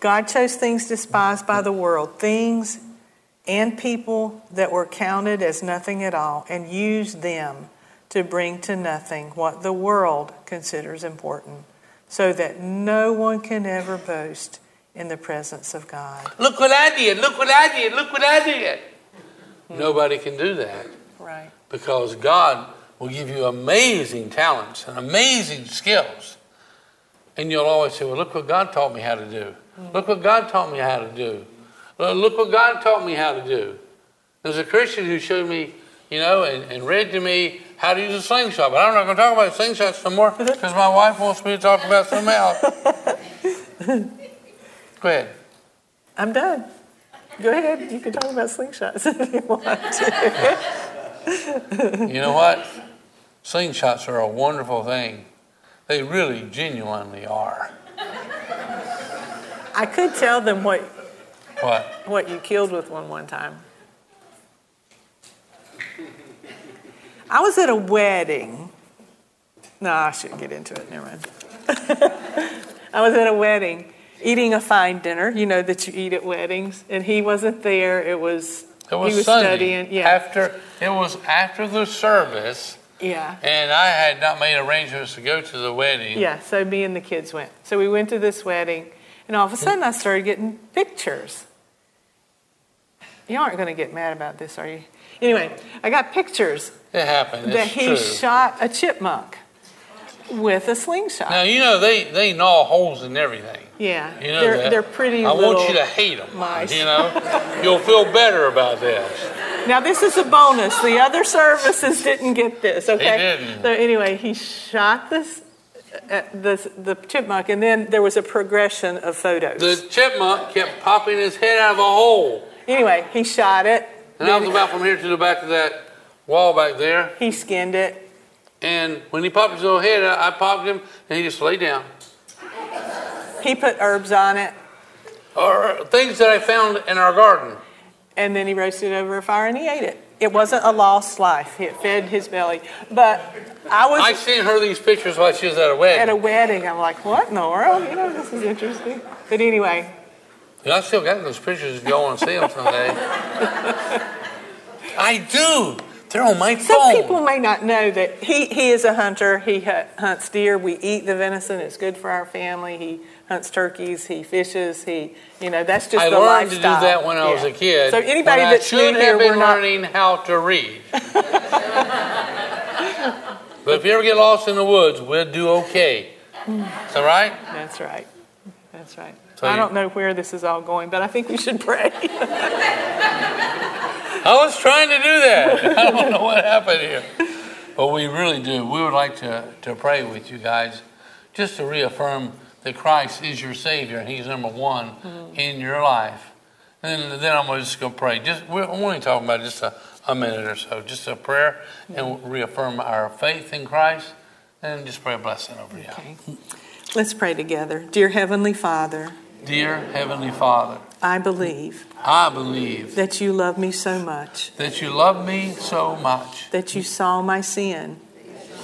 God chose things despised by the world, things and people that were counted as nothing at all, and used them to bring to nothing what the world considers important, so that no one can ever boast in the presence of God. Look what I did. Look what I did. Look what I did. Hmm. Nobody can do that. Right. because God will give you amazing talents and amazing skills. And you'll always say, Well, look what God taught me how to do. Hmm. Look what God taught me how to do. Look what God taught me how to do. There's a Christian who showed me, you know, and, and read to me how to use a slingshot. But I'm not going to talk about slingshots no more because my wife wants me to talk about something else. Go ahead. I'm done. Go ahead. You can talk about slingshots if you want to. You know what? Slingshots are a wonderful thing. They really genuinely are. I could tell them what, What? what you killed with one one time. I was at a wedding. No, I shouldn't get into it. Never mind. I was at a wedding eating a fine dinner, you know, that you eat at weddings, and he wasn't there. It was, It was, he was Sunday. studying. Yeah. After it was after the service, Yeah. And I had not made arrangements to go to the wedding. Yeah, so me and the kids went. So we went to this wedding, and all of a sudden I started getting pictures. You aren't going to get mad about this, are you? Anyway, I got pictures It happened. that It's he true. shot a chipmunk with a slingshot. Now you know they they gnaw holes in everything. yeah, You know they're that. they're pretty. I want you to hate them. mice. You know, you'll feel better about this. Now this is a bonus. The other services didn't get this. Okay. didn't. So anyway, he shot this. Uh, the the chipmunk, and then there was a progression of photos. The chipmunk kept popping his head out of a hole, anyway, he shot it. and I was about from here to the back of that wall back there. he skinned it. And when he popped his little head, I, I popped him, and he just lay down. He put herbs on it, Or things that I found in our garden. and then he roasted it over a fire and he ate it. It wasn't a lost life. It fed his belly. But I was I seen her these pictures while she was at a wedding. at a wedding. I'm like, what in the world? You know, this is interesting. But anyway, And I still got those pictures if y'all want to see them someday. I do. They're on my some phone. people may not know that he, he is a hunter. He hu- hunts deer. We eat the venison. It's good for our family. He hunts turkeys. He fishes. He, you know, that's just I the learned to do that when I was a kid. So anybody when that's I should new here, have been we're not learning how to read. but if you ever get lost in the woods, we'll do okay. Is that right? That's right. That's right. So I you- don't know where this is all going, but I think we should pray. I was trying to do that. I don't know what happened here. But we really do. We would like to, to pray with you guys just to reaffirm that Christ is your Savior and He's number one mm-hmm. in your life. And then, I'm just going to just go pray. Just We're only talking about just a, a minute or so. Just a prayer and reaffirm our faith in Christ and just pray a blessing over you. Okay. Let's pray together. Dear Heavenly Father, Dear Heavenly Father, I believe I believe that you love me so much, that you love me so much. that you saw my sin,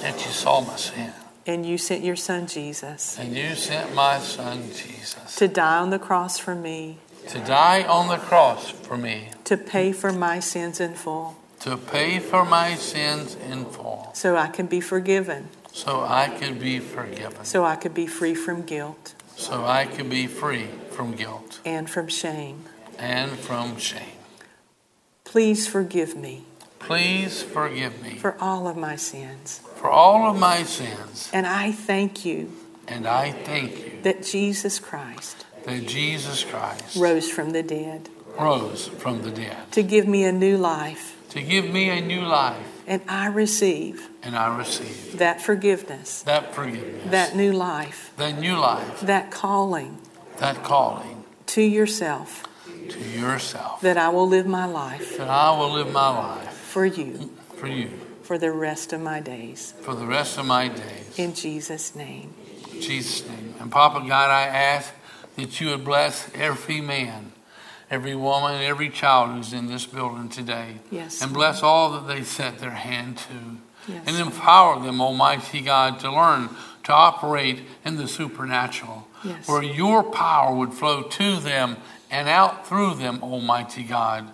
that you saw my sin. and you sent your son Jesus And you sent my son Jesus. to die on the cross for me, to die on the cross for me, to pay for my sins in full, to pay for my sins in full, so I can be forgiven, so I could be forgiven, so I could be free from guilt. So I could be free from guilt. And from shame. and from shame. Please forgive me. Please forgive me. For all of my sins. for all of my sins, And I thank you and I thank you that Jesus Christ that Jesus Christ rose from the dead. rose from the dead. To give me a new life. to give me a new life, And I receive and I receive that forgiveness, that forgiveness, that new life, that new life, that calling that calling to yourself, to yourself. that I will live my life that I will live my life for you for you for the rest of my days. for the rest of my days. In Jesus' name. In Jesus' name. And Papa God, I ask that you would bless every man, every woman, every child who's in this building today. Yes. And bless all that they set their hand to. Yes. And empower them, Almighty God, to learn to operate in the supernatural. Yes. Where your power would flow to them and out through them, Almighty God.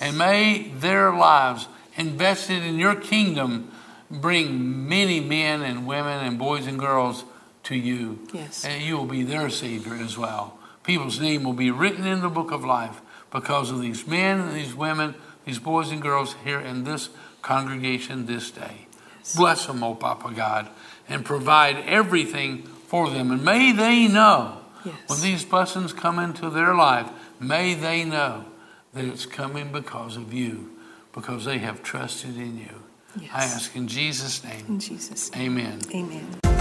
And may their lives invested in your kingdom bring many men and women and boys and girls to you. Yes. And you will be their Savior as well. People's name will be written in the book of life because of these men and these women, these boys and girls here in this congregation this day. Bless them, O Papa God, and provide everything for them. And may they know Yes. when these blessings come into their life, may they know that it's coming because of you, because they have trusted in you. I ask in Jesus' name. In Jesus' name. Amen. Amen.